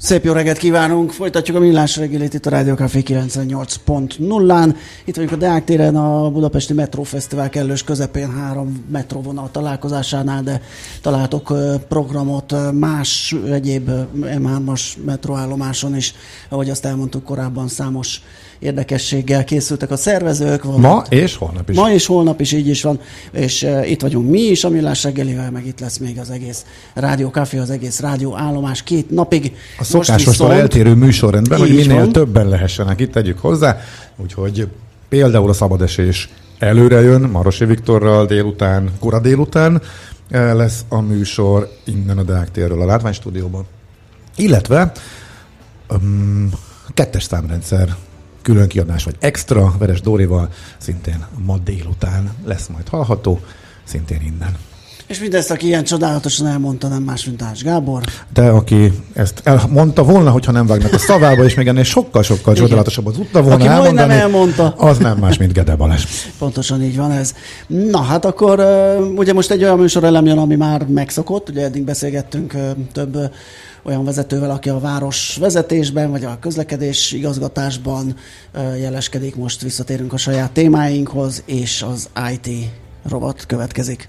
Szép jó reggelt kívánunk! Folytatjuk a millás reggelit itt a Rádió Café 98.0-án. Itt vagyunk a Deák téren a Budapesti Metrófesztivál kellős közepén három metróvonal találkozásánál, de találtok programot más egyéb M3-as metróállomáson is, ahogy azt elmondtuk korábban, számos érdekességgel készültek a szervezők. Ma és holnap is. Ma és holnap is így is van, és uh, itt vagyunk mi is a Millás reggelivel, meg itt lesz még az egész Rádió Café, az egész rádió állomás két napig. A szokásostól eltérő műsorrendben, hogy minél van. többen lehessenek, itt tegyük hozzá, úgyhogy például a szabadesés előre jön, Marosi Viktorral délután, kora délután lesz a műsor innen a Deák térről a látványstúdióban. Illetve um, kettes számrendszer külön kiadás, vagy extra Veres Dórival, szintén ma délután lesz majd hallható, szintén innen. És mindezt, aki ilyen csodálatosan elmondta, nem más, mint Ács Gábor. De aki ezt elmondta volna, hogyha nem vágnak a szavába, és még ennél sokkal-sokkal csodálatosabban tudta volna aki elmondani, elmondta. az nem más, mint Gede Balázs. Pontosan így van ez. Na hát akkor ugye most egy olyan műsor elem jön, ami már megszokott, ugye eddig beszélgettünk több olyan vezetővel, aki a város vezetésben, vagy a közlekedés igazgatásban jeleskedik. Most visszatérünk a saját témáinkhoz, és az IT rovat következik.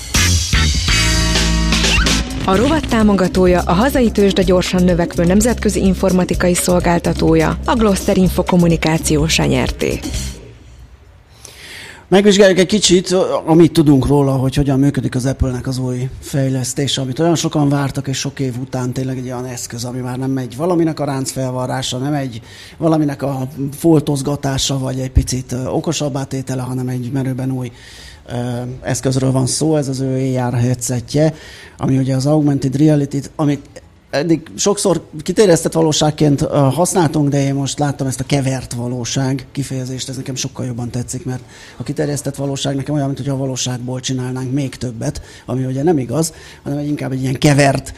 A rovat támogatója a hazai tőzsde gyorsan növekvő nemzetközi informatikai szolgáltatója, a Gloster Info kommunikációs nyerté. Megvizsgáljuk egy kicsit, amit tudunk róla, hogy hogyan működik az Apple-nek az új fejlesztése, amit olyan sokan vártak, és sok év után tényleg egy olyan eszköz, ami már nem egy valaminek a ráncfelvarrása, nem egy valaminek a foltozgatása, vagy egy picit okosabbá tétele, hanem egy merőben új eszközről van szó, ez az ő AR headsetje, ami ugye az augmented reality-t, amit eddig sokszor kiterjesztett valóságként használtunk, de én most láttam ezt a kevert valóság kifejezést, ez nekem sokkal jobban tetszik, mert a kiterjesztett valóság nekem olyan, mint a valóságból csinálnánk még többet, ami ugye nem igaz, hanem egy inkább egy ilyen kevert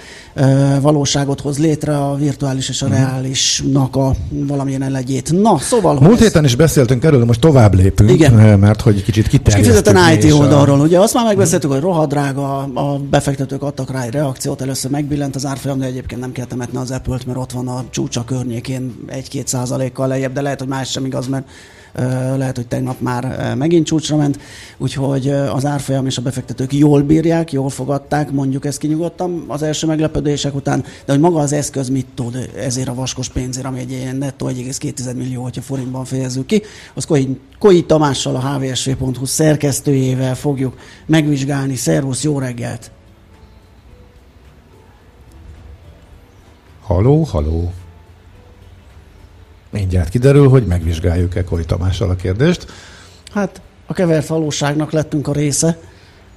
valóságot hoz létre a virtuális és a mhm. reálisnak a valamilyen elegyét. Na, szóval... Múlt héten is beszéltünk erről, most tovább lépünk, Igen. mert hogy kicsit kiterjesztünk. Most IT oldalról, a... ugye azt már megbeszéltük, hogy rohadrága, a befektetők adtak rá egy reakciót, először megbillent az árfolyam, de egyébként nem kell temetni az Apple-t, mert ott van a csúcsa környékén 1-2 százalékkal lejjebb, de lehet, hogy más sem igaz, mert lehet, hogy tegnap már megint csúcsra ment, úgyhogy az árfolyam és a befektetők jól bírják, jól fogadták, mondjuk ezt kinyugodtam az első meglepődések után, de hogy maga az eszköz mit tud ezért a vaskos pénzért, ami egy ilyen nettó 1,2 millió, hogyha forintban fejezzük ki, az Koi, Koi Tamással, a hvsv.hu szerkesztőjével fogjuk megvizsgálni. Szervusz, jó reggelt! Haló, haló. Mindjárt kiderül, hogy megvizsgáljuk-e Kori Tamással a kérdést. Hát a kevert valóságnak lettünk a része,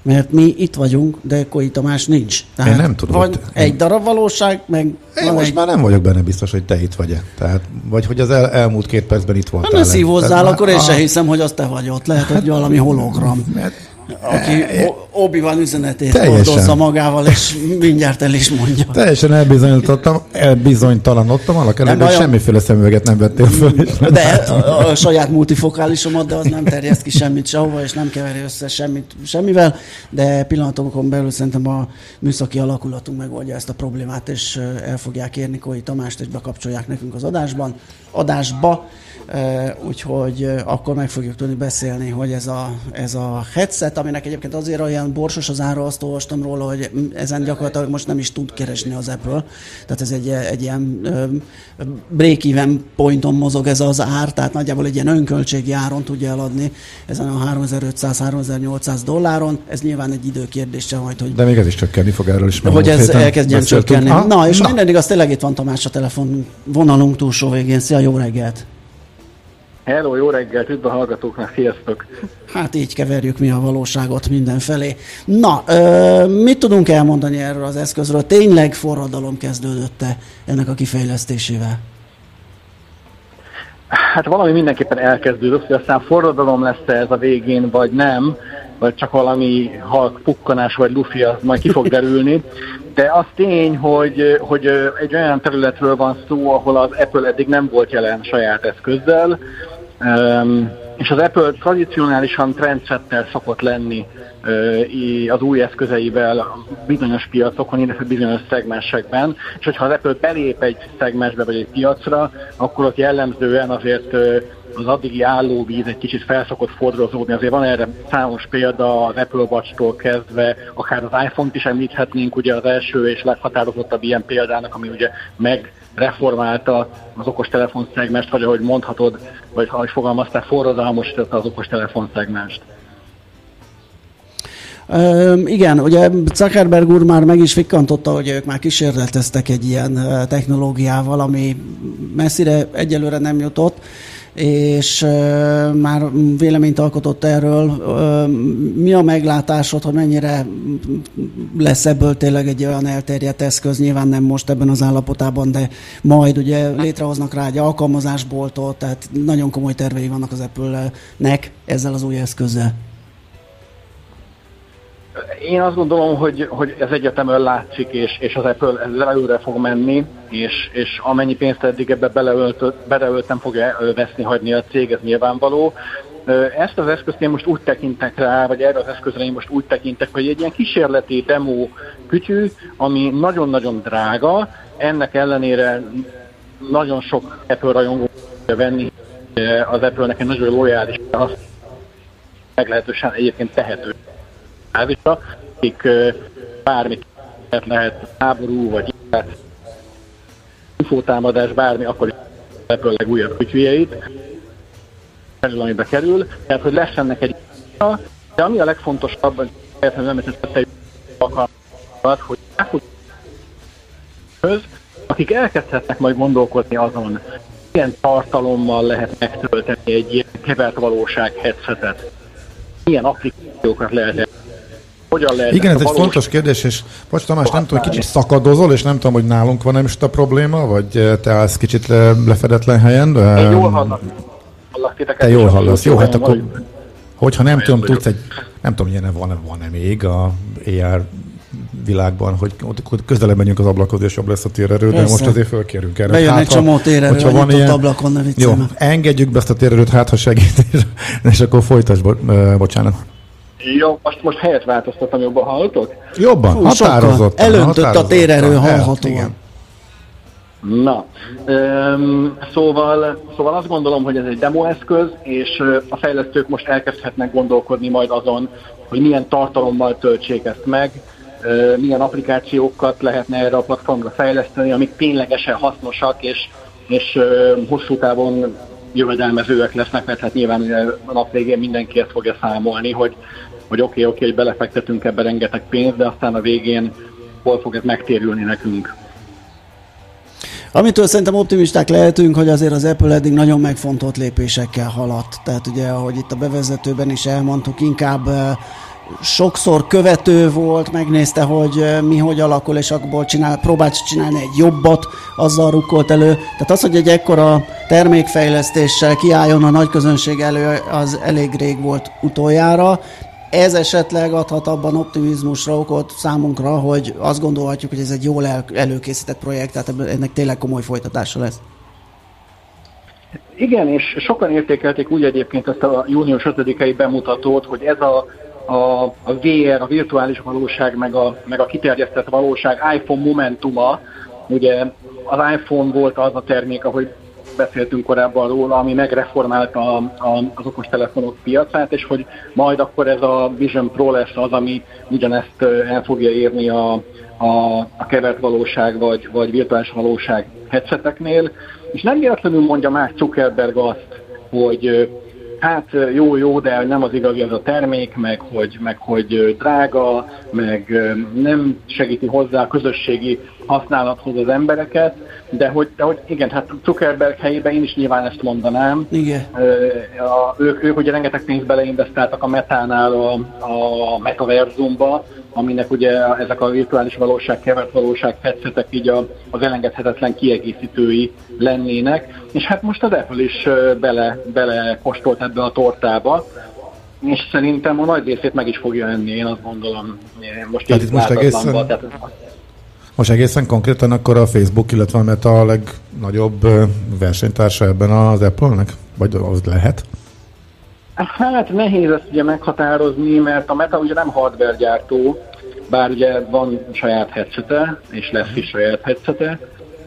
mert mi itt vagyunk, de Koi Tamás nincs. Tehát Én nem tudom. Van egy én... darab valóság, meg Én most egy... már nem vagyok benne biztos, hogy te itt vagy-e. Tehát, vagy hogy az el, elmúlt két percben itt voltál. Hát ne szívozzál, akkor én a... se hiszem, hogy az te vagy ott. Lehet, hogy hát, valami hologram. Mert aki Obi-Wan üzenetét Teljesen. hordozza magával, és mindjárt el is mondja. Teljesen elbizonyítottam, elbizonytalanodtam, annak ellenére, hogy semmiféle szemüveget nem vettél föl. De a, a saját multifokálisomat, de az nem terjeszt ki semmit sehova, és nem keveri össze semmit semmivel, de pillanatokon belül szerintem a műszaki alakulatunk megoldja ezt a problémát, és el fogják érni Kói Tamást, és bekapcsolják nekünk az adásban, adásba úgyhogy akkor meg fogjuk tudni beszélni, hogy ez a, ez a headset, ami aminek egyébként azért olyan borsos az ára, azt olvastam róla, hogy ezen gyakorlatilag most nem is tud keresni az Apple. Tehát ez egy, egy ilyen break-even pointon mozog ez az ár, tehát nagyjából egy ilyen önköltségi áron tudja eladni ezen a 3500-3800 dolláron. Ez nyilván egy időkérdése majd, hogy... De még ez is csökkenni fog erről is. Hogy ez elkezdjen csökkenni. Na, és na. mindedig az tényleg itt van Tamás a telefon vonalunk túlsó végén. Szia, jó reggelt! Hello, jó reggelt, üdv a hallgatóknak, sziasztok! Hát így keverjük mi a valóságot mindenfelé. Na, ö, mit tudunk elmondani erről az eszközről? Tényleg forradalom kezdődött-e ennek a kifejlesztésével? Hát valami mindenképpen elkezdődött, hogy aztán forradalom lesz ez a végén, vagy nem, vagy csak valami halk pukkanás, vagy lufi, az majd ki fog derülni. De az tény, hogy, hogy egy olyan területről van szó, ahol az Apple eddig nem volt jelen saját eszközzel, és az Apple tradicionálisan trendsetter szokott lenni az új eszközeivel bizonyos piacokon, illetve bizonyos szegmensekben, és hogyha az Apple belép egy szegmensbe vagy egy piacra, akkor ott jellemzően azért az addigi állóvíz egy kicsit felszokott fordulózódni. Azért van erre számos példa az Apple Watch-tól kezdve, akár az iPhone-t is említhetnénk, ugye az első és leghatározottabb ilyen példának, ami ugye megreformálta az okostelefon szegmest, vagy ahogy mondhatod, vagy ahogy fogalmaztál, forradalmosította az okostelefon szegmest. Igen, ugye Zuckerberg úr már meg is fikkantotta, hogy ők már kísérleteztek egy ilyen technológiával, ami messzire egyelőre nem jutott és uh, már véleményt alkotott erről. Uh, mi a meglátásod, hogy mennyire lesz ebből tényleg egy olyan elterjedt eszköz, nyilván nem most ebben az állapotában, de majd ugye létrehoznak rá egy alkalmazásboltot, tehát nagyon komoly tervei vannak az Apple-nek ezzel az új eszközzel. Én azt gondolom, hogy, hogy ez egyetemben látszik, és, és az Apple ezzel előre fog menni, és, és amennyi pénzt eddig ebbe beleöltem, fogja veszni, hagyni a cég, ez nyilvánvaló. Ezt az eszközt én most úgy tekintek rá, vagy erre az eszközre én most úgy tekintek, hogy egy ilyen kísérleti demo kütyű, ami nagyon-nagyon drága, ennek ellenére nagyon sok Apple rajongó venni, az Apple-nek egy nagyon lojális, azt meglehetősen egyébként tehető bázisa, akik bármit lehet háború, vagy infótámadás, bármi, akkor ebből legújabb kütyüjeit, kerül, amibe kerül, tehát hogy lesz egy de ami a legfontosabb, hogy nem említette alkalmat, hogy akik elkezdhetnek majd gondolkodni azon, milyen tartalommal lehet megtölteni egy ilyen kevert valóság headsetet, milyen applikációkat lehet hogyan lehet Igen, ez egy valós... fontos kérdés, és Bocs Tamás, nem tudom, kicsit szakadozol, és nem tudom, hogy nálunk van nem is a probléma, vagy eh, te állsz kicsit le, lefedetlen helyen. Én jól hallak. hallak te jól hallasz. Jó, hát akkor, hogyha nem tudom, tudsz egy, nem tudom, milyen van, van-e még a AR világban, hogy közelebb menjünk az ablakhoz, és jobb lesz a térerő, de most azért fölkérünk erre. Bejön hát, egy csomó térerő, hogyha van ilyen, ablakon, ne Jó, engedjük be ezt a térerőt, hát ha segít, és akkor folytasd, bo- bocsánat. Jó, most, most helyet változtattam, jobban hallottok? Jobban, Fú, határozott. Elöntött a térerő hallhatóan. Na, um, szóval, szóval azt gondolom, hogy ez egy demo eszköz, és a fejlesztők most elkezdhetnek gondolkodni majd azon, hogy milyen tartalommal töltsék ezt meg, milyen applikációkat lehetne erre a platformra fejleszteni, amik ténylegesen hasznosak, és, és hosszú távon jövedelmezőek lesznek, mert hát nyilván a nap végén mindenki ezt fogja számolni, hogy, hogy oké, okay, oké, okay, belefektetünk ebbe rengeteg pénzt, de aztán a végén hol fog ez megtérülni nekünk. Amitől szerintem optimisták lehetünk, hogy azért az Apple eddig nagyon megfontolt lépésekkel haladt. Tehát ugye, ahogy itt a bevezetőben is elmondtuk, inkább sokszor követő volt, megnézte, hogy mi hogy alakul, és abból csinál, próbált csinálni egy jobbat, azzal rukkolt elő. Tehát az, hogy egy ekkora termékfejlesztéssel kiálljon a nagy közönség elő, az elég rég volt utoljára. Ez esetleg adhat abban optimizmusra okot számunkra, hogy azt gondolhatjuk, hogy ez egy jól el, előkészített projekt, tehát ennek tényleg komoly folytatása lesz. Igen, és sokan értékelték úgy egyébként ezt a június 5-i bemutatót, hogy ez a a, a VR, a virtuális valóság, meg a, meg a kiterjesztett valóság iPhone momentuma, ugye az iPhone volt az a termék, ahogy beszéltünk korábban róla, ami megreformálta a, a, az okostelefonok piacát, és hogy majd akkor ez a Vision Pro lesz az, ami ugyanezt el fogja érni a, a, a kevert valóság vagy, vagy virtuális valóság headseteknél. És nem véletlenül mondja más Zuckerberg azt, hogy hát jó, jó, de nem az igazi az a termék, meg hogy, meg hogy drága, meg nem segíti hozzá a közösségi használathoz az embereket, de hogy, de hogy igen, hát Zuckerberg helyében én is nyilván ezt mondanám. Igen. A, ők, ők ugye rengeteg pénzt beleinvestáltak a Metánál a, a metaverzumba, aminek ugye ezek a virtuális valóság, kevert valóság headsetek így a, az elengedhetetlen kiegészítői lennének, és hát most az Apple is bele, bele kostolt ebbe a tortába, és szerintem a nagy részét meg is fogja enni, én azt gondolom. Most tehát itt most egészen, tehát... most egészen konkrétan akkor a Facebook, illetve a Meta a legnagyobb versenytársa ebben az Apple-nek? Vagy az lehet? Hát nehéz ezt ugye meghatározni, mert a Meta ugye nem hardware gyártó, bár ugye van saját headsete, és lesz is saját headsete.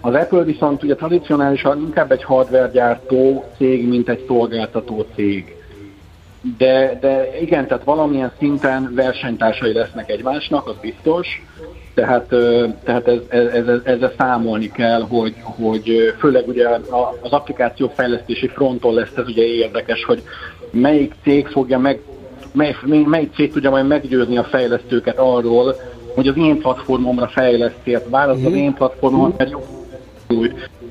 Az Apple viszont ugye tradicionálisan inkább egy hardware gyártó cég, mint egy szolgáltató cég. De, de igen, tehát valamilyen szinten versenytársai lesznek egymásnak, az biztos. Tehát, tehát ez, ez, ez, ezzel számolni kell, hogy, hogy főleg ugye az applikáció fejlesztési fronton lesz ez ugye érdekes, hogy melyik cég fogja meg, mely, melyik cég tudja majd meggyőzni a fejlesztőket arról, hogy az én platformomra fejlesztél, válasz az én platformon, mert jó,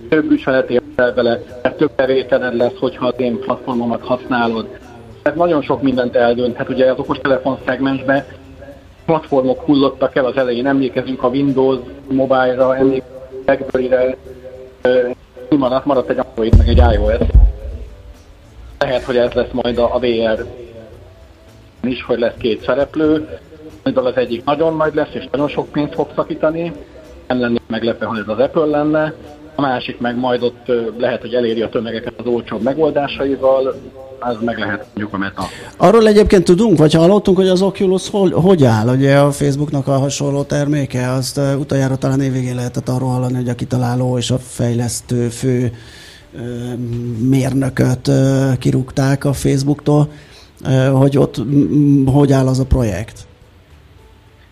több ügyfelet értel vele, mert több bevételed lesz, hogyha az én platformomat használod. Ez nagyon sok mindent eldönt. Hát ugye az okostelefon szegmensben platformok hullottak el az elején, emlékezünk a Windows mobile-ra, emlékezünk a BlackBerry-re, maradt, maradt egy Android, meg egy iOS. Lehet, hogy ez lesz majd a, VR is, hogy lesz két szereplő, mivel az egyik nagyon nagy lesz, és nagyon sok pénzt fog szakítani, nem lenne meglepve, hogy ez az Apple lenne, a másik meg majd ott lehet, hogy eléri a tömegeket az olcsóbb megoldásaival, az meg lehet mondjuk a meta. Arról egyébként tudunk, vagy hallottunk, hogy az Oculus hogy, hogy áll? Ugye a Facebooknak a hasonló terméke, azt uh, utoljára talán évvégén lehetett arról hallani, hogy a kitaláló és a fejlesztő fő mérnököt kirúgták a Facebooktól, hogy ott hogy áll az a projekt?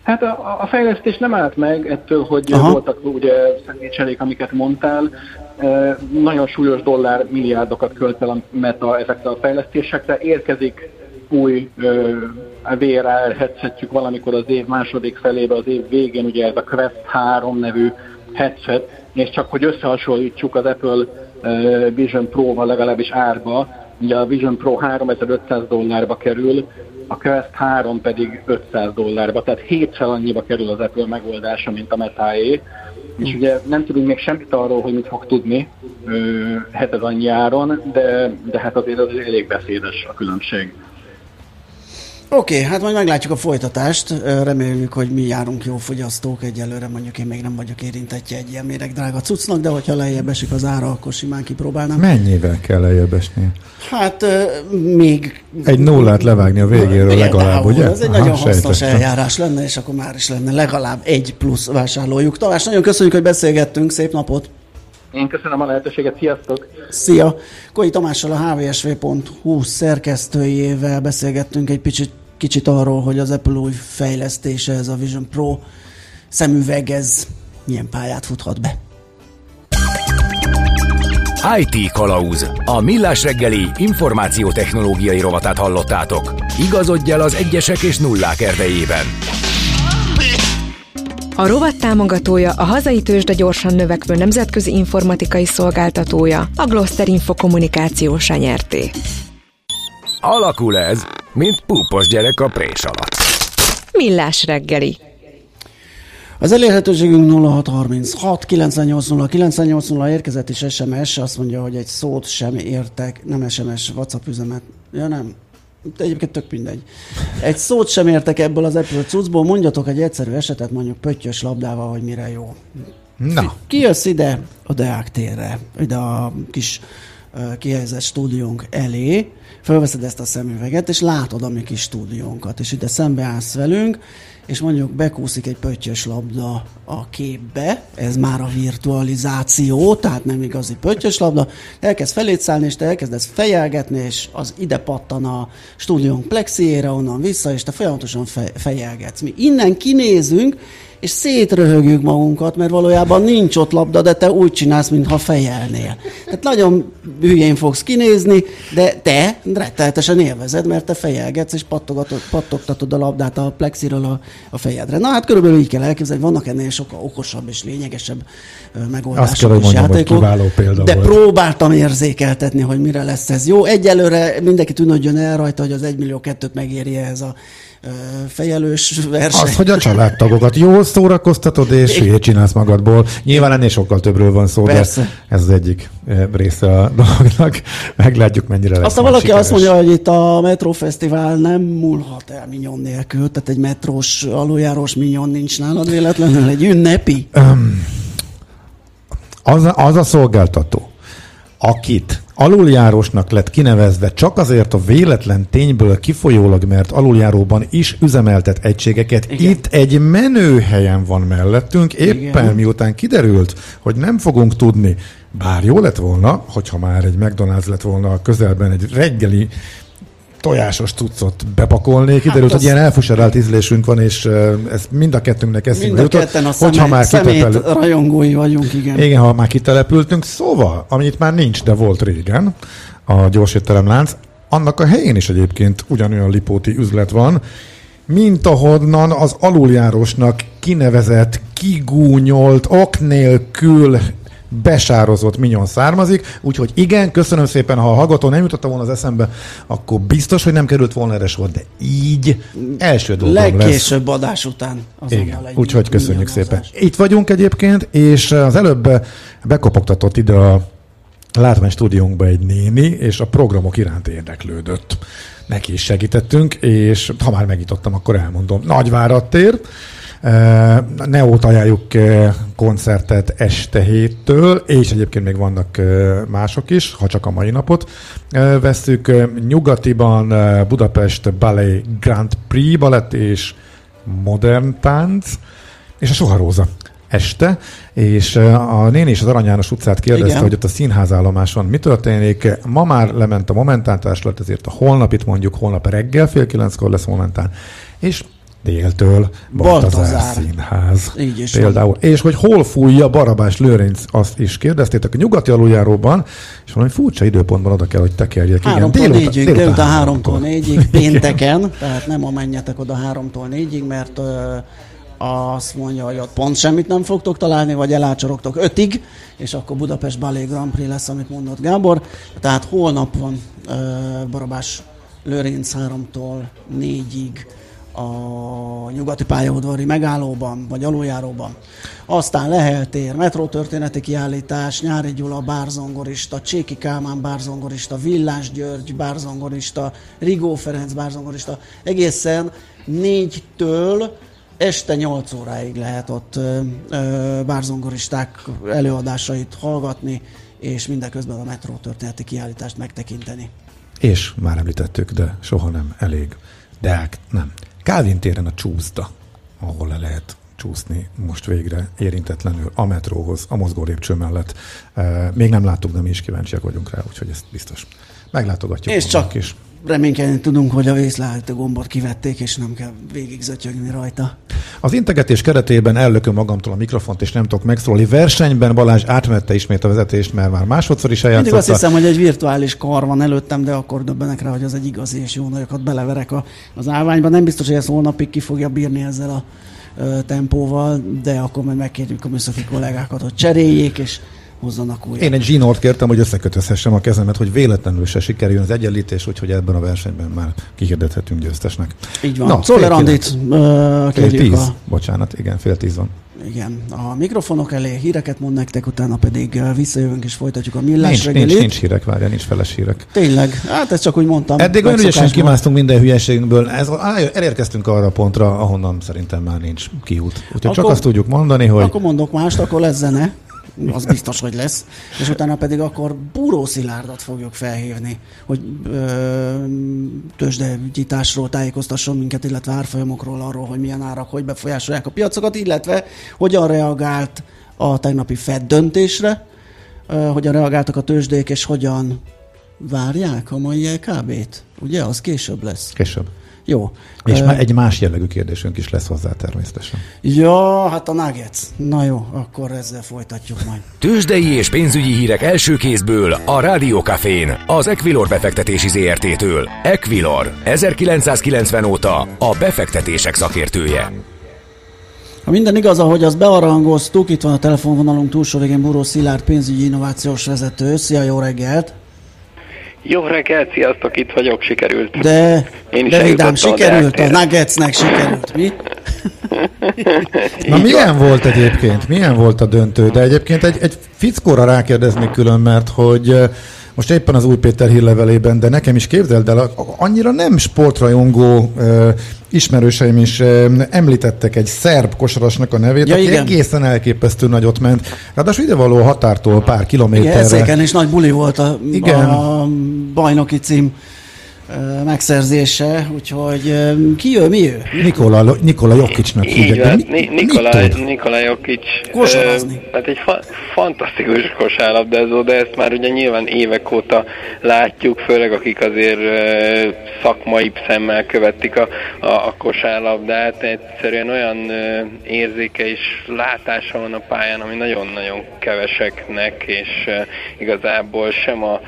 Hát a, a fejlesztés nem állt meg ettől, hogy Aha. voltak ugye személycserék, amiket mondtál. E, nagyon súlyos dollár milliárdokat költ el a Meta ezekre a fejlesztésekre. Érkezik új e, VRR headsetjük valamikor az év második felébe, az év végén, ugye ez a Quest 3 nevű headset, és csak hogy összehasonlítsuk az Apple Vision Pro-val legalábbis árba, ugye a Vision Pro 3500 dollárba kerül, a Quest 3 pedig 500 dollárba, tehát hétszer annyiba kerül az Apple megoldása, mint a Metaé. És ugye nem tudunk még semmit arról, hogy mit fog tudni heted annyi áron, de, de hát azért az elég beszédes a különbség. Oké, okay, hát majd meglátjuk a folytatást. Reméljük, hogy mi járunk jó fogyasztók. Egyelőre mondjuk én még nem vagyok érintettje egy ilyen méreg drága cuccnak, de hogyha lejjebb esik az ára, akkor simán kipróbálnám. Mennyivel kell lejjebb esni? Hát még... Egy nullát levágni a végéről legalább, ugye? Ez egy Aha, nagyon hasznos eljárás lenne, és akkor már is lenne legalább egy plusz vásárlójuk. Tamás, nagyon köszönjük, hogy beszélgettünk, szép napot! Én köszönöm a lehetőséget, sziasztok! Szia! Koi Tamással a hvsv.hu szerkesztőjével beszélgettünk egy kicsit, kicsit arról, hogy az Apple új fejlesztése, ez a Vision Pro szemüveg, ez milyen pályát futhat be. IT Kalauz. A millás reggeli információtechnológiai rovatát hallottátok. Igazodj el az egyesek és nullák erdejében. A rovat támogatója a hazai tőzsde gyorsan növekvő nemzetközi informatikai szolgáltatója, a Gloster Info kommunikáció nyerté. Alakul ez, mint púpos gyerek a prés alatt. Millás reggeli. Az elérhetőségünk 0636 980 980 érkezett is SMS, azt mondja, hogy egy szót sem értek, nem SMS, WhatsApp üzemet. Ja nem, de egyébként tök mindegy. Egy szót sem értek ebből az Apple cuccból, mondjatok egy egyszerű esetet mondjuk pöttyös labdával, hogy mire jó. Na. Ki jössz ide a Deák térre, ide a kis uh, kihelyezett stúdiónk elé, felveszed ezt a szemüveget, és látod a mi kis stúdiónkat, és ide szembeállsz velünk, és mondjuk bekúszik egy pöttyös labda a képbe, ez már a virtualizáció, tehát nem igazi pöttyös labda, elkezd felét és te elkezdesz fejelgetni, és az ide pattan a stúdiónk plexiére, onnan vissza, és te folyamatosan fejelgetsz. Mi innen kinézünk, és szétröhögjük magunkat, mert valójában nincs ott labda, de te úgy csinálsz, mintha fejelnél. Tehát nagyon hülyén fogsz kinézni, de te retteltesen élvezed, mert te fejelgetsz, és pattogtatod a labdát a plexiről a, a fejedre. Na hát körülbelül így kell elképzelni, vannak ennél sokkal okosabb és lényegesebb megoldások Azt kell, és mondjam, játékok. De volt. próbáltam érzékeltetni, hogy mire lesz ez jó. Egyelőre mindenki tűnődjön el rajta, hogy az 1 millió kettőt megéri ez a fejelős verseny. Az, hogy a családtagokat jól szórakoztatod, és hülyét csinálsz magadból. Nyilván ennél sokkal többről van szó, Persze. de ez az egyik része a dolognak. Meglátjuk, mennyire lesz Aztán valaki sikeres. azt mondja, hogy itt a Metro Fesztivál nem múlhat el minyon nélkül, tehát egy metrós, aluljárós minyon nincs nálad véletlenül, egy ünnepi. Um, az, az a szolgáltató, akit aluljárosnak lett kinevezve csak azért a véletlen tényből kifolyólag, mert aluljáróban is üzemeltet egységeket. Igen. Itt egy menő helyen van mellettünk, éppen Igen. miután kiderült, hogy nem fogunk tudni, bár jó lett volna, hogyha már egy McDonald's lett volna a közelben egy reggeli tojásos cuccot bepakolnék. Kiderült, hát hogy ilyen elfuserált ízlésünk van, és ez mind a kettőnknek eszünkbe Mind a ketten a szemét, már szemét rajongói vagyunk, igen. Igen, ha már kitelepültünk. Szóval, amit már nincs, de volt régen, a gyorsétteremlánc, annak a helyén is egyébként ugyanolyan lipóti üzlet van, mint ahonnan az aluljárosnak kinevezett, kigúnyolt, ok nélkül besározott minyon származik, úgyhogy igen, köszönöm szépen, ha a hallgató nem jutotta volna az eszembe, akkor biztos, hogy nem került volna erre sor, de így első dolgom Legkésőbb lesz. adás után. Igen, úgyhogy köszönjük szépen. Itt vagyunk egyébként, és az előbb bekopogtatott ide a látvány stúdiónkba egy néni, és a programok iránt érdeklődött. Neki is segítettünk, és ha már megítottam, akkor elmondom. Nagyvárat tér, Neót ajánljuk koncertet este héttől, és egyébként még vannak mások is, ha csak a mai napot veszük. Nyugatiban Budapest Ballet Grand Prix balett és modern tánc, és a Soharóza este, és a néni és az Arany János utcát kérdezte, Igen. hogy ott a színházállomáson mi történik. Ma már lement a momentántáslat, ezért a holnapit mondjuk, holnap reggel fél kilenckor lesz momentán, és déltől Baltazár Színház. Így is például. Van. És hogy hol fújja Barabás Lőrinc, azt is kérdeztétek a nyugati aluljáróban, és valami furcsa időpontban oda kell, hogy tekerjek. Háromtól délután, négyig, délután, délután háromtól négyig, pénteken, tehát nem a menjetek oda háromtól négyig, mert ö, azt mondja, hogy ott pont semmit nem fogtok találni, vagy elácsorogtok ötig, és akkor Budapest Ballet Grand Prix lesz, amit mondott Gábor. Tehát holnap van ö, Barabás Lőrinc 3-tól 4-ig a nyugati pályaudvari megállóban, vagy aluljáróban. Aztán Lehel tér, metrótörténeti kiállítás, Nyári Gyula bárzongorista, Cséki Kálmán bárzongorista, Villás György bárzongorista, Rigó Ferenc bárzongorista. Egészen négytől este 8 óráig lehet ott bárzongoristák előadásait hallgatni, és mindeközben a metrótörténeti kiállítást megtekinteni. És már említettük, de soha nem elég. De nem. Kálvin téren a csúszda, ahol le lehet csúszni most végre érintetlenül a metróhoz, a mozgó lépcső mellett. Még nem láttuk, de mi is kíváncsiak vagyunk rá, úgyhogy ez biztos meglátogatjuk. És csak is. Reménykedni tudunk, hogy a vészleállító gombot kivették, és nem kell végig zötyögni rajta. Az integetés keretében ellököm magamtól a mikrofont, és nem tudok megszólni. Versenyben Balázs átmette ismét a vezetést, mert már másodszor is eljátszott. Mindig azt hiszem, hogy egy virtuális kar van előttem, de akkor döbbenek rá, hogy az egy igazi, és jó nagyokat beleverek a, az állványba. Nem biztos, hogy ezt holnapig ki fogja bírni ezzel a tempóval, de akkor majd megkérjük a műszaki kollégákat, hogy cseréljék, és hozzanak újra. Én egy zsinort kértem, hogy összekötözhessem a kezemet, hogy véletlenül se sikerüljön az egyenlítés, úgyhogy ebben a versenyben már kihirdethetünk győztesnek. Így van. Na, Czoller Andit uh, fél tíz, a... bocsánat, igen, fél tíz van. Igen, a mikrofonok elé híreket mond nektek, utána pedig visszajövünk és folytatjuk a millás nincs, reggelit. Nincs, nincs hírek, várja, nincs feles hírek. Tényleg, hát ezt csak úgy mondtam. Eddig olyan ügyesen kimásztunk minden hülyeségünkből, ez, á, elérkeztünk arra a pontra, ahonnan szerintem már nincs kiút. Úgyhogy akkor, csak azt tudjuk mondani, hogy... Akkor mondok mást, akkor lesz zene. Az biztos, hogy lesz, és utána pedig akkor Búró Szilárdat fogjuk felhívni, hogy tőzsdenyításról tájékoztasson minket, illetve árfolyamokról arról, hogy milyen árak, hogy befolyásolják a piacokat, illetve hogyan reagált a tegnapi Fed döntésre, hogyan reagáltak a tőzsdék, és hogyan várják a mai LKB-t. Ugye, az később lesz. Később. Jó. És uh, egy más jellegű kérdésünk is lesz hozzá természetesen. Ja, hát a Nuggets. Na jó, akkor ezzel folytatjuk majd. Tőzsdei és pénzügyi hírek első kézből a Rádiókafén, az Equilor befektetési ZRT-től. Equilor, 1990 óta a befektetések szakértője. Ha minden igaz, ahogy azt bearangoztuk, itt van a telefonvonalunk túlsó végén Buró Szilárd pénzügyi innovációs vezető. Szia, jó reggelt! Jó reggelt, sziasztok, itt vagyok, sikerült. De, Én is de vidám, sikerült, a, a Nuggetsnek sikerült, mi? Na milyen volt egyébként? Milyen volt a döntő? De egyébként egy, egy fickóra rákérdeznék külön, mert hogy most éppen az új Péter hírlevelében, de nekem is képzeld el, annyira nem sportrajongó ismerőseim is említettek egy szerb kosarasnak a nevét, ja, aki igen. egészen elképesztő nagyot ment. Ráadásul ide való határtól pár kilométerre. Igen, is nagy buli volt a, igen. a bajnoki cím megszerzése, úgyhogy ki ő, mi ő? Nikola, Nikola Jokicsnak hívják. Mi, Nikola, Nikola Jokic. Kosarazni. Hát egy fa- fantasztikus kosárlabdázó, de ezt már ugye nyilván évek óta látjuk, főleg akik azért szakmai szemmel követik a, a, a kosárlabdát. Egyszerűen olyan érzéke és látása van a pályán, ami nagyon-nagyon keveseknek, és igazából sem a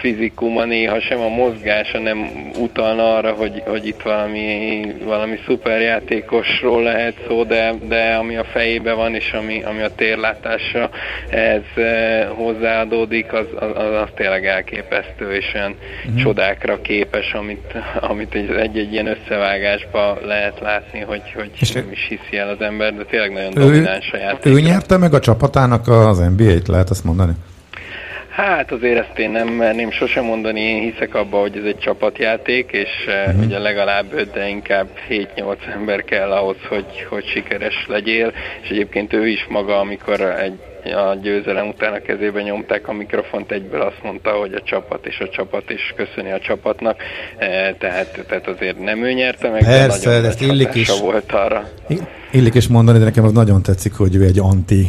fizikuma, néha sem a mozgása nem utalna arra, hogy, hogy itt valami, valami szuperjátékosról lehet szó, de, de ami a fejébe van, és ami, ami a térlátása ez e, hozzáadódik, az, az, az tényleg elképesztő, és olyan uh-huh. csodákra képes, amit, amit egy-egy ilyen összevágásba lehet látni, hogy, hogy nem is hiszi el az ember, de tényleg nagyon ő, domináns a játék. Ő nyerte meg a csapatának az NBA-t, lehet azt mondani? Hát azért ezt én nem merném sosem mondani, én hiszek abba, hogy ez egy csapatjáték, és uh-huh. ugye legalább 5, de inkább 7-8 ember kell ahhoz, hogy, hogy sikeres legyél, és egyébként ő is maga, amikor egy a győzelem után a kezébe nyomták a mikrofont, egyből azt mondta, hogy a csapat és a csapat is köszöni a csapatnak, e, tehát, tehát azért nem ő nyerte meg, Persze, de nagyon ezt illik is, volt arra. Illik is mondani, de nekem az nagyon tetszik, hogy ő egy anti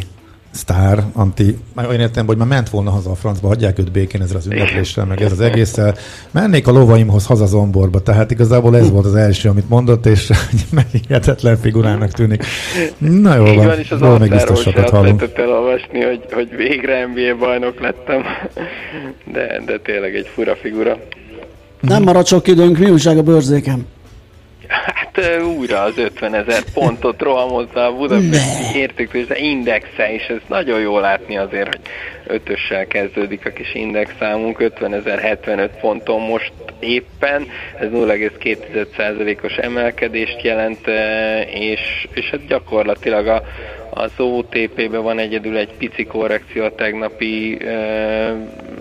sztár, anti, olyan értem, hogy már ment volna haza a francba, hagyják őt békén ezzel az ünnepléssel, meg ez az egésszel. Mennék a lovaimhoz haza Zomborba, tehát igazából ez volt az első, amit mondott, és hihetetlen figurának tűnik. Na jó van, van róla még biztos sokat hallunk. elolvasni, hogy, hogy végre NBA bajnok lettem, de, de tényleg egy fura figura. Nem marad sok időnk, mi újság a bőrzéken? Hát újra az 50 ezer pontot rohamozza a budapesti értéktőzsde indexe, és ez nagyon jó látni azért, hogy ötössel kezdődik a kis indexszámunk, 50.075 ponton most éppen, ez 0,2%-os emelkedést jelent, és, és hát gyakorlatilag a, az OTP-ben van egyedül egy pici korrekció a tegnapi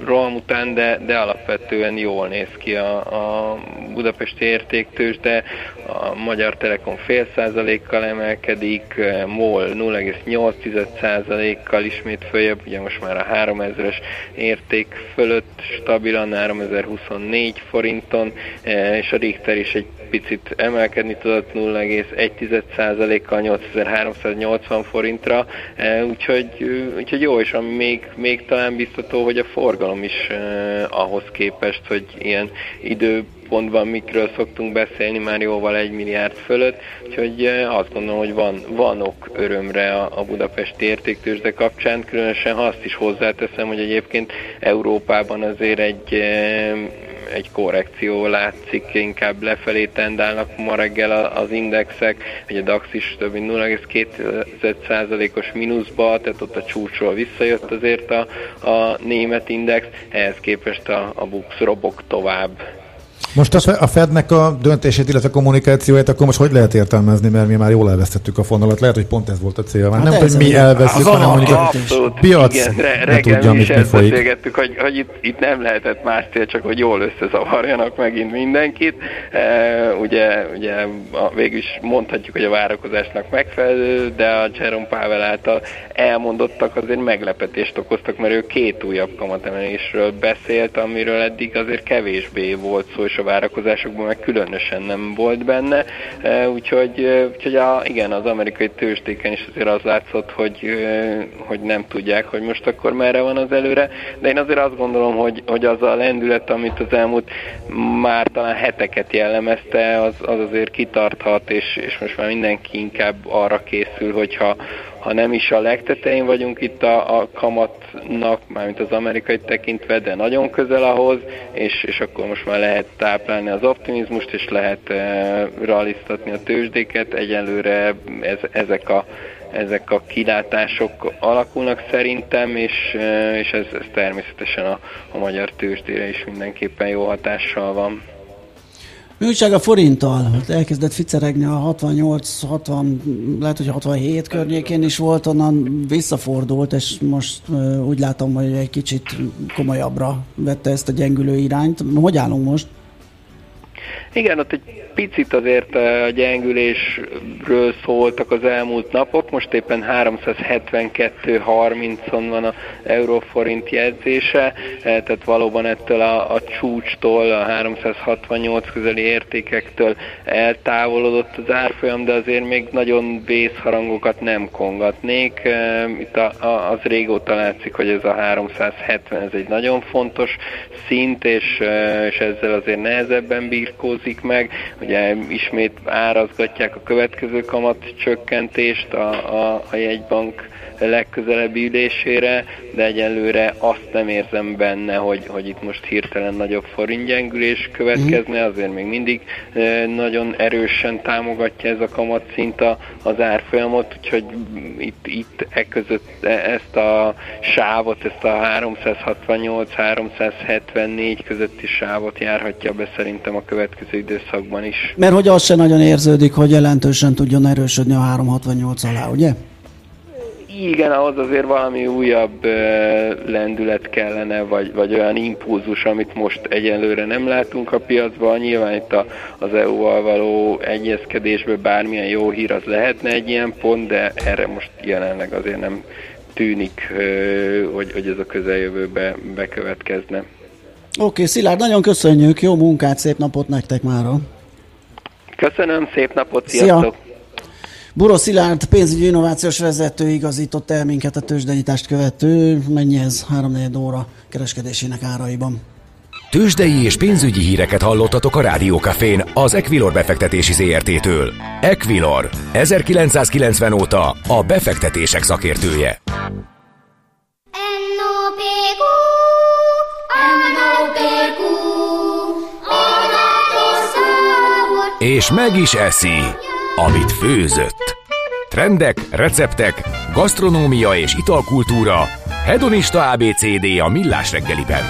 roham után, de, de alapvetően jól néz ki a, a budapesti értéktős, de a Magyar Telekom fél százalékkal emelkedik, MOL 0,8 százalékkal ismét följebb, ugye most már a 3000-es érték fölött stabilan 3024 forinton, és a Richter is egy picit emelkedni tudott 0,1%-kal 8380 forintra, e, úgyhogy, úgyhogy jó, és ami még, még talán biztató, hogy a forgalom is eh, ahhoz képest, hogy ilyen idő pontban mikről szoktunk beszélni, már jóval egy milliárd fölött, úgyhogy azt gondolom, hogy van, van ok örömre a, a budapesti értéktősde kapcsán, különösen ha azt is hozzáteszem, hogy egyébként Európában azért egy egy korrekció látszik, inkább lefelé tendálnak ma reggel az indexek, hogy a DAX is több mint 0,2%-os mínuszba, tehát ott a csúcsról visszajött azért a, a német index, ehhez képest a, a BUX robog tovább. Most a, a Fednek a döntését, illetve a kommunikációját, akkor most hogy lehet értelmezni, mert mi már jól elvesztettük a fonalat. Lehet, hogy pont ez volt a cél. Hát nem, hogy mi elveszünk, hanem mondjuk a piac igen, re- ne tudja, mit mi folyik. hogy, hogy itt, itt, nem lehetett más cél, csak hogy jól összezavarjanak megint mindenkit. E, ugye, ugye a, végül is mondhatjuk, hogy a várakozásnak megfelelő, de a Jerome Powell által elmondottak azért meglepetést okoztak, mert ő két újabb kamatemelésről beszélt, amiről eddig azért kevésbé volt szó, és a várakozásokban meg különösen nem volt benne. E, úgyhogy, e, úgyhogy a, igen, az amerikai tőzsdéken is azért az látszott, hogy, e, hogy nem tudják, hogy most akkor merre van az előre, de én azért azt gondolom, hogy, hogy az a lendület, amit az elmúlt már talán heteket jellemezte, az, az azért kitarthat, és, és most már mindenki inkább arra készül, hogyha ha nem is a legtetején vagyunk itt a, a kamatnak, mármint az amerikai tekintve, de nagyon közel ahhoz, és, és akkor most már lehet táplálni az optimizmust, és lehet e, realisztatni a tőzsdéket. Egyelőre ez, ezek a ezek a kilátások alakulnak szerintem, és, e, és ez, ez természetesen a, a magyar tőzsdére is mindenképpen jó hatással van. Mi a forinttal? Elkezdett ficeregni a 68-60, lehet, hogy 67 környékén is volt, onnan visszafordult, és most uh, úgy látom, hogy egy kicsit komolyabbra vette ezt a gyengülő irányt. Hogy állunk most? Igen, ott egy picit azért a gyengülésről szóltak az elmúlt napok, most éppen 372.30-on van a euróforint jegyzése, e, tehát valóban ettől a, a csúcstól, a 368 közeli értékektől eltávolodott az árfolyam, de azért még nagyon vészharangokat nem kongatnék. E, itt a, a, az régóta látszik, hogy ez a 370 ez egy nagyon fontos szint, és, és ezzel azért nehezebben birkózik meg. Ugye ismét árazgatják a következő kamat csökkentést a, a, a jegybank legközelebbi ülésére, de egyelőre azt nem érzem benne, hogy, hogy itt most hirtelen nagyobb forintgyengülés következne, mhm. azért még mindig nagyon erősen támogatja ez a kamatszint az árfolyamot, úgyhogy itt, itt e között e, ezt a sávot, ezt a 368-374 közötti sávot járhatja be szerintem a következő időszakban is. Mert hogy az se nagyon érződik, hogy jelentősen tudjon erősödni a 368 alá, ugye? Igen, ahhoz azért valami újabb lendület kellene, vagy, vagy olyan impulzus, amit most egyelőre nem látunk a piacban. Nyilván itt a, az EU-val való egyezkedésből bármilyen jó hír az lehetne egy ilyen pont, de erre most jelenleg azért nem tűnik, hogy, hogy ez a közeljövőbe bekövetkezne. Oké, okay, Szilárd, nagyon köszönjük, jó munkát, szép napot nektek mára! Köszönöm, szép napot, sziasztok! Szia. Buró Szilárd, pénzügyi innovációs vezető igazított el minket a tőzsdenyitást követő, mennyi ez 3 óra kereskedésének áraiban. Tőzsdei és pénzügyi híreket hallottatok a Rádiókafén az Equilor befektetési ZRT-től. Equilor, 1990 óta a befektetések szakértője. És meg is eszi amit főzött. Trendek, receptek, gasztronómia és italkultúra. Hedonista ABCD a Millás reggeliben.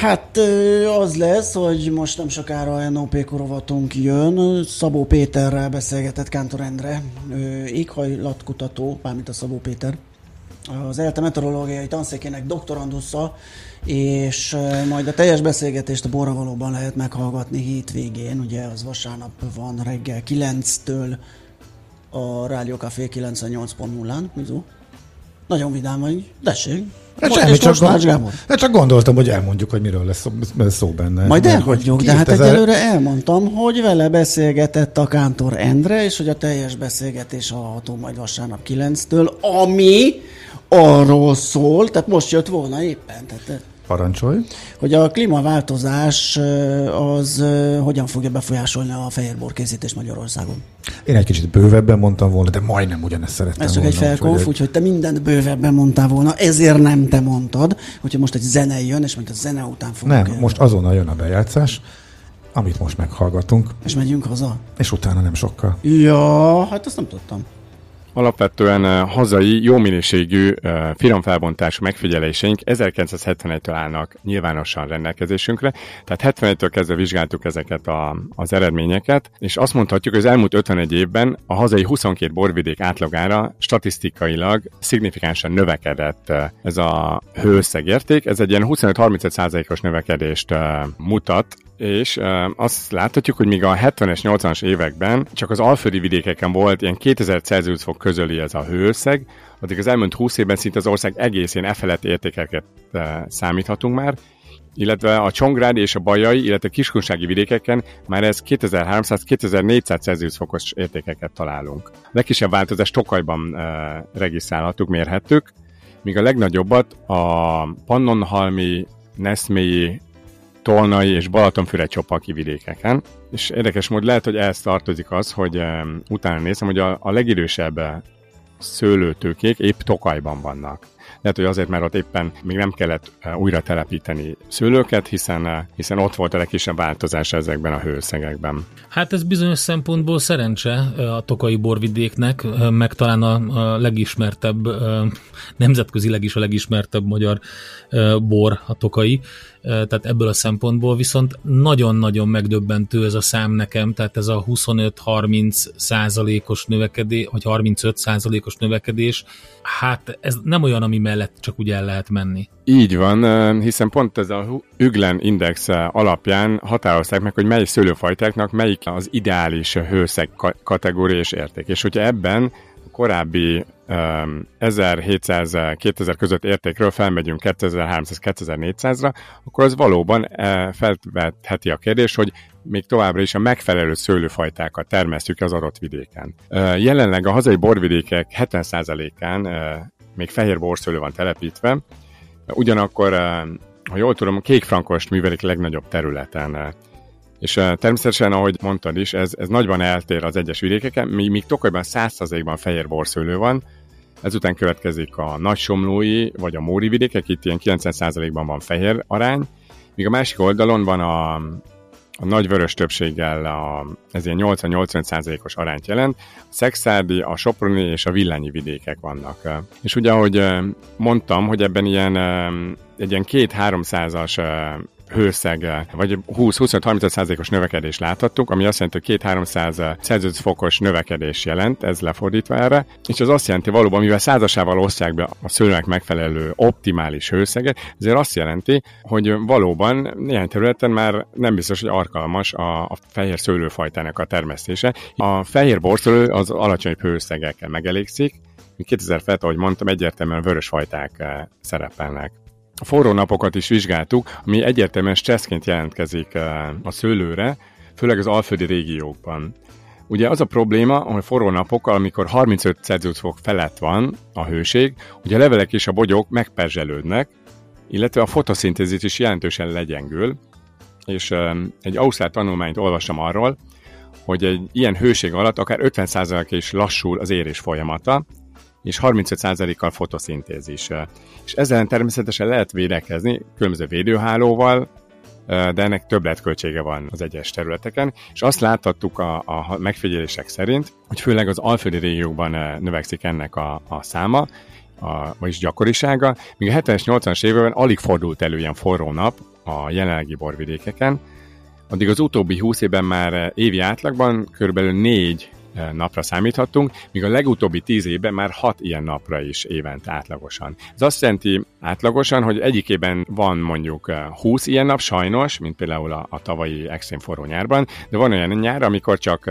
Hát az lesz, hogy most nem sokára NOP korovatunk jön. Szabó Péterrel beszélgetett Kántor Endre, éghajlatkutató, mármint a Szabó Péter, az ELTE meteorológiai tanszékének doktorandusza, és majd a teljes beszélgetést a Borravalóban lehet meghallgatni hétvégén, ugye az vasárnap van reggel 9-től a Rádió Café 98.0-án, Mizu. Nagyon vidám vagy, tessék. Hát semmi, csak, gond, hát csak gondoltam, hogy elmondjuk, hogy miről lesz szó, szó benne. Majd elhagyjuk, de hát egyelőre elmondtam, hogy vele beszélgetett a Kántor Endre, és hogy a teljes beszélgetés hallható majd vasárnap 9-től, ami arról szól, tehát most jött volna éppen. Tehát Parancsolj. Hogy a klímaváltozás az hogyan fogja befolyásolni a fehérbor készítést Magyarországon? Én egy kicsit bővebben mondtam volna, de majdnem ugyanezt szerettem Ez csak volna, egy felkonf, úgyhogy te mindent bővebben mondtál volna, ezért nem te mondtad, hogyha most egy zene jön, és mint a zene után fogunk Nem, jönni. most azonnal jön a bejátszás, amit most meghallgatunk. És megyünk haza? És utána nem sokkal. Ja, hát azt nem tudtam. Alapvetően hazai, jó minőségű finomfelbontású megfigyeléseink 1971-től állnak nyilvánosan rendelkezésünkre, tehát 71-től kezdve vizsgáltuk ezeket a, az eredményeket, és azt mondhatjuk, hogy az elmúlt 51 évben a hazai 22 borvidék átlagára statisztikailag szignifikánsan növekedett ez a hőszegérték. Ez egy ilyen 25-35%-os növekedést mutat és uh, azt láthatjuk, hogy míg a 70-es, 80-as években csak az alföldi vidékeken volt ilyen 2000 Celsius fok közöli ez a hőösszeg, addig az elmúlt 20 évben szinte az ország egészén e felett értékeket uh, számíthatunk már, illetve a Csongrád és a Bajai, illetve a kiskunsági vidékeken már ez 2300-2400 Celsius fokos értékeket találunk. A legkisebb változást Tokajban uh, regisztrálhattuk, mérhettük, míg a legnagyobbat a Pannonhalmi, Neszmélyi, Tolnai és Balatonfüre csopaki vidékeken. És érdekes mód lehet, hogy ehhez tartozik az, hogy um, utána nézem, hogy a, a legidősebb eh, szőlőtőkék épp Tokajban vannak. Lehet, hogy azért, mert ott éppen még nem kellett eh, újra telepíteni szőlőket, hiszen, eh, hiszen ott volt a legkisebb változás ezekben a hőszegekben. Hát ez bizonyos szempontból szerencse a tokai borvidéknek, meg talán a legismertebb, nemzetközileg is a legismertebb magyar bor a tokai, tehát ebből a szempontból viszont nagyon-nagyon megdöbbentő ez a szám nekem, tehát ez a 25-30 százalékos növekedés, vagy 35 százalékos növekedés, hát ez nem olyan, ami mellett csak úgy el lehet menni. Így van, hiszen pont ez a Üglen Index alapján határozták meg, hogy mely szőlőfajtáknak melyik az ideális hőszeg kategória és érték. És hogyha ebben korábbi 1700-2000 között értékről felmegyünk 2300-2400-ra, akkor az valóban uh, felvetheti a kérdés, hogy még továbbra is a megfelelő szőlőfajtákat termesztjük az adott vidéken. Jelenleg a hazai borvidékek 70%-án uh, még fehér borszőlő van telepítve, ugyanakkor, ha jól tudom, a kékfrankost művelik legnagyobb területen. És természetesen, ahogy mondtad is, ez, ez nagyban eltér az egyes vidékeken, míg, míg Tokajban 100%-ban fehér borszőlő van, Ezután következik a nagysomlói, vagy a móri vidékek, itt ilyen 90%-ban van fehér arány, míg a másik oldalon van a, a nagy vörös többséggel a, ez ilyen 80-85%-os arányt jelent. A Szexárdi, a Soproni és a Villányi vidékek vannak. És ugye, ahogy mondtam, hogy ebben ilyen, egy ilyen 2-300-as hőszeggel, vagy 20-25-30%-os növekedést láthattuk, ami azt jelenti, hogy 2-300 Celsius fokos növekedés jelent, ez lefordítva erre, és az azt jelenti valóban, mivel százasával osztják be a szőlőnek megfelelő optimális hőszeget, ezért azt jelenti, hogy valóban néhány területen már nem biztos, hogy alkalmas a, a fehér szőlőfajtának a termesztése. A fehér borszőlő az alacsony hőszegekkel megelégszik, 2000 felt, ahogy mondtam, egyértelműen vörös fajták eh, szerepelnek. A forró napokat is vizsgáltuk, ami egyértelműen stresszként jelentkezik eh, a szőlőre, főleg az alföldi régiókban. Ugye az a probléma, hogy forró napokkal, amikor 35 Celsius fok felett van a hőség, ugye a levelek és a bogyók megperzselődnek, illetve a fotoszintézis is jelentősen legyengül, és eh, egy ausztrál tanulmányt olvastam arról, hogy egy ilyen hőség alatt akár 50% is lassul az érés folyamata, és 35%-kal fotoszintézis. És ezzel természetesen lehet védekezni különböző védőhálóval, de ennek többletköltsége van az egyes területeken, és azt láthattuk a, a megfigyelések szerint, hogy főleg az alföldi régiókban növekszik ennek a, a száma, a, vagyis gyakorisága, míg a 70-es, 80-as években alig fordult elő ilyen forró nap a jelenlegi borvidékeken, addig az utóbbi 20 évben már évi átlagban körülbelül 4 Eh, napra számíthattunk, míg a legutóbbi tíz évben már hat ilyen napra is évente átlagosan. Ez azt jelenti átlagosan, hogy egyikében van mondjuk 20 eh, ilyen nap sajnos, mint például a, a tavalyi extrém forró nyárban, de van olyan nyár, amikor csak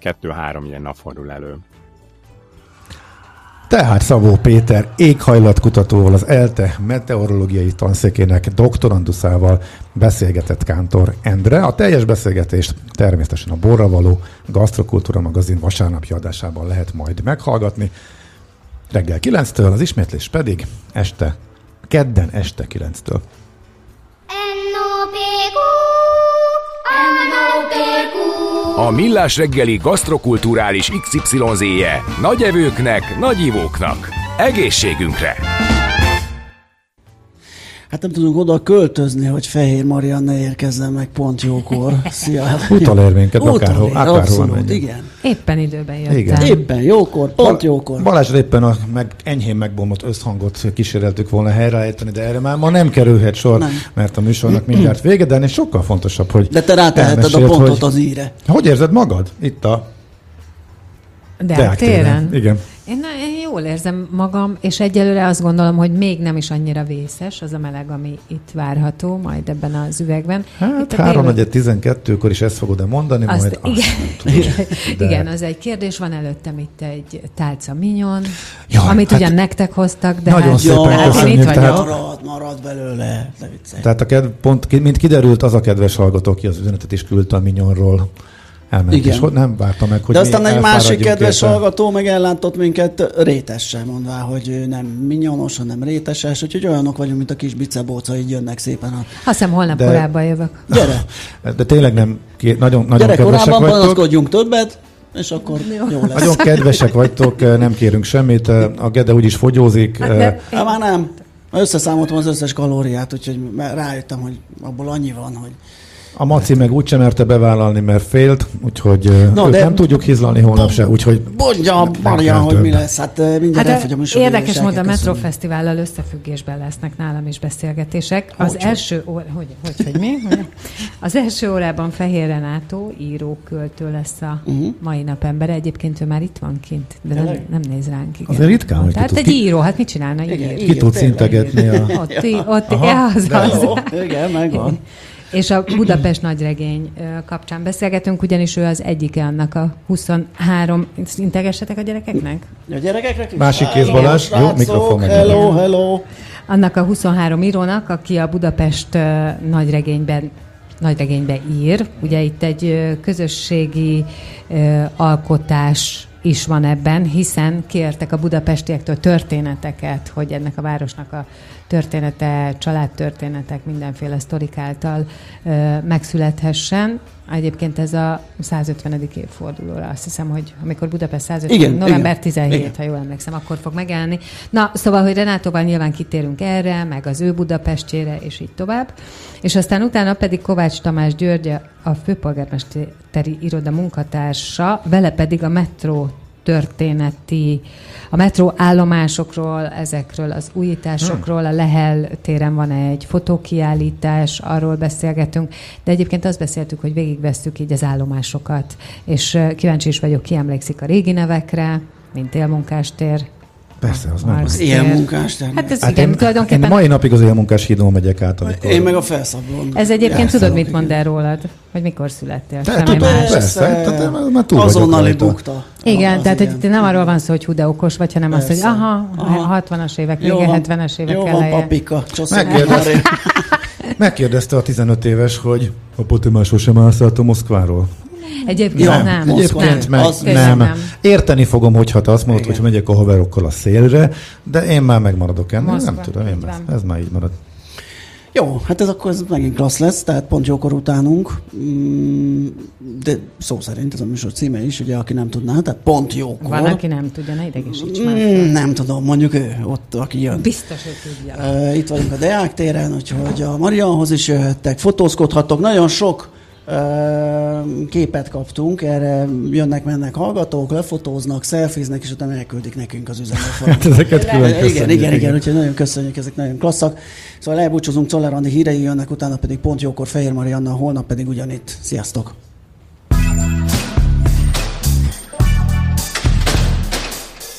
kettő-három ilyen nap fordul elő. Tehát Szabó Péter éghajlatkutatóval, az ELTE meteorológiai tanszékének doktoranduszával beszélgetett Kántor Endre. A teljes beszélgetést természetesen a Borra való Gasztrokultúra magazin vasárnapi adásában lehet majd meghallgatni. Reggel 9-től, az ismétlés pedig este, kedden este 9-től. A Millás reggeli gasztrokulturális XYZ-je nagy evőknek, nagy ivóknak. Egészségünkre! Hát nem tudunk oda költözni, hogy Fehér Marianne érkezzen meg pont jókor. Szia! Utal érvényket akárhol, akárhol abszolút, igen. Éppen időben jöttem. Igen. Éppen jókor, pont jókor. Balázs éppen a meg, enyhén megbomlott összhangot kíséreltük volna helyreállítani, de erre már ma nem kerülhet sor, nem. mert a műsornak mindjárt vége, de ennél sokkal fontosabb, hogy De te ráteheted a pontot hogy, az íre. Hogy érzed magad itt a Deák téren? Igen. Én, én jól érzem magam, és egyelőre azt gondolom, hogy még nem is annyira vészes az a meleg, ami itt várható majd ebben az üvegben. Hát 3 12-kor is ezt fogod-e mondani, azt, majd igen, azt igen, de... igen, az egy kérdés. Van előttem itt egy tálca minyon, Jaj, amit hát ugyan nektek hoztak, de nagyon hát, szépen hát én itt tehát, marad, marad belőle. Tehát a kedv, pont, mint kiderült, az a kedves hallgató, aki az üzenetet is küldte a minyonról, elment, Igen. és nem várta meg, hogy De aztán egy másik kedves érte. hallgató meg ellátott minket rétessel, mondvá, hogy ő nem minyonos, hanem réteses, úgyhogy olyanok vagyunk, mint a kis bicebóca, így jönnek szépen. A... Azt hiszem, holnap de, korábban jövök. Gyere! De tényleg nem, nagyon, nagyon Gyere, kedvesek korábban panaszkodjunk többet, és akkor jó. jó lesz. Nagyon kedvesek vagytok, nem kérünk semmit, a Gede úgyis fogyózik. Hát de, hát már nem. Összeszámoltam az összes kalóriát, úgyhogy rájöttem, hogy abból annyi van, hogy a Maci meg úgysem merte bevállalni, mert félt, úgyhogy no, de nem tudjuk hizlalni holnap se, úgyhogy... Mondja, Marian, hogy mi lesz, hát mindjárt hát elfogyom is Érdekes módon a Metrofesztivállal összefüggésben lesznek nálam is beszélgetések. Az hogy első óra, hogy, hogy, hogy mi? Az első órában Fehér Renátó, író, költő lesz a uh-huh. mai nap embere. Egyébként ő már itt van kint, de nem, nem néz ránk. Igen. Azért ritkán, hogy Tehát egy író, hát mit csinálna? Igen, ki tud szintegetni a... Ott, ott, Aha, az, az. Igen, megvan. És a Budapest nagyregény kapcsán beszélgetünk, ugyanis ő az egyike annak a 23... Integessetek a gyerekeknek? A gyerekeknek Másik kéz Balázs. Jó, mikrofon meg. Hello, hello. Annak a 23 írónak, aki a Budapest nagyregényben nagyregénybe ír. Ugye itt egy közösségi alkotás is van ebben, hiszen kértek a budapestiektől történeteket, hogy ennek a városnak a története, családtörténetek, mindenféle sztorik által ö, megszülethessen. Egyébként ez a 150. évfordulóra, azt hiszem, hogy amikor Budapest 150. Igen, november igen, 17, igen. ha jól emlékszem, akkor fog megjelenni. Na, szóval, hogy Renátóval nyilván kitérünk erre, meg az ő Budapestjére, és így tovább. És aztán utána pedig Kovács Tamás György, a főpolgármesteri iroda munkatársa, vele pedig a metró történeti, a metró állomásokról, ezekről az újításokról, a Lehel téren van egy fotókiállítás, arról beszélgetünk, de egyébként azt beszéltük, hogy végigvesztük így az állomásokat, és kíváncsi is vagyok, ki emlékszik a régi nevekre, mint élmunkástér, Persze, az meg. Az ilyen munkás Hát ez hát igen, én, tulajdonképpen... Én mai napig az ilyen munkás hídon megyek át, amikor... Én meg a felszablon. Ez egyébként tudod, mit mond el rólad? Hogy mikor születtél? Te, tudom, más. persze, tehát már túl Azonnali bukta. Igen, az tehát igen. hogy nem arról van szó, hogy hú, de okos vagy, hanem azt, hogy aha, aha. 60-as évek vége, 70-es évek jó eleje. Jó van, papika, Megkérdezte, megkérdezte a 15 éves, hogy a te már sosem állsz a Moszkváról. Egyébként ja, nem. Egyébként nem. Meg, az nem. nem. Érteni fogom, hogyha te azt mondod, hogy megyek a haverokkal a szélre, de én már megmaradok ennél. Nem tudom, én ez, ez már így marad. Jó, hát ez akkor ez megint klassz lesz, tehát pont jókor utánunk, mm, de szó szerint ez a műsor címe is, ugye, aki nem tudná, tehát pont jókor. Van, aki nem tudja, ne idegesíts már. Mm, nem tudom, mondjuk ő, ott, aki jön. Biztos, hogy tudja. itt vagyunk a Deák téren, úgyhogy a Marianhoz is jöhettek, fotózkodhattok, nagyon sok képet kaptunk, erre jönnek-mennek hallgatók, lefotóznak, szelfiznek, és utána elküldik nekünk az üzenetet. Hát ezeket külön Igen, igen, igen, úgyhogy nagyon köszönjük, ezek nagyon klasszak. Szóval elbúcsúzunk, Czoller Andi hírei jönnek, utána pedig pont jókor Fehér Marianna, holnap pedig ugyanitt. Sziasztok!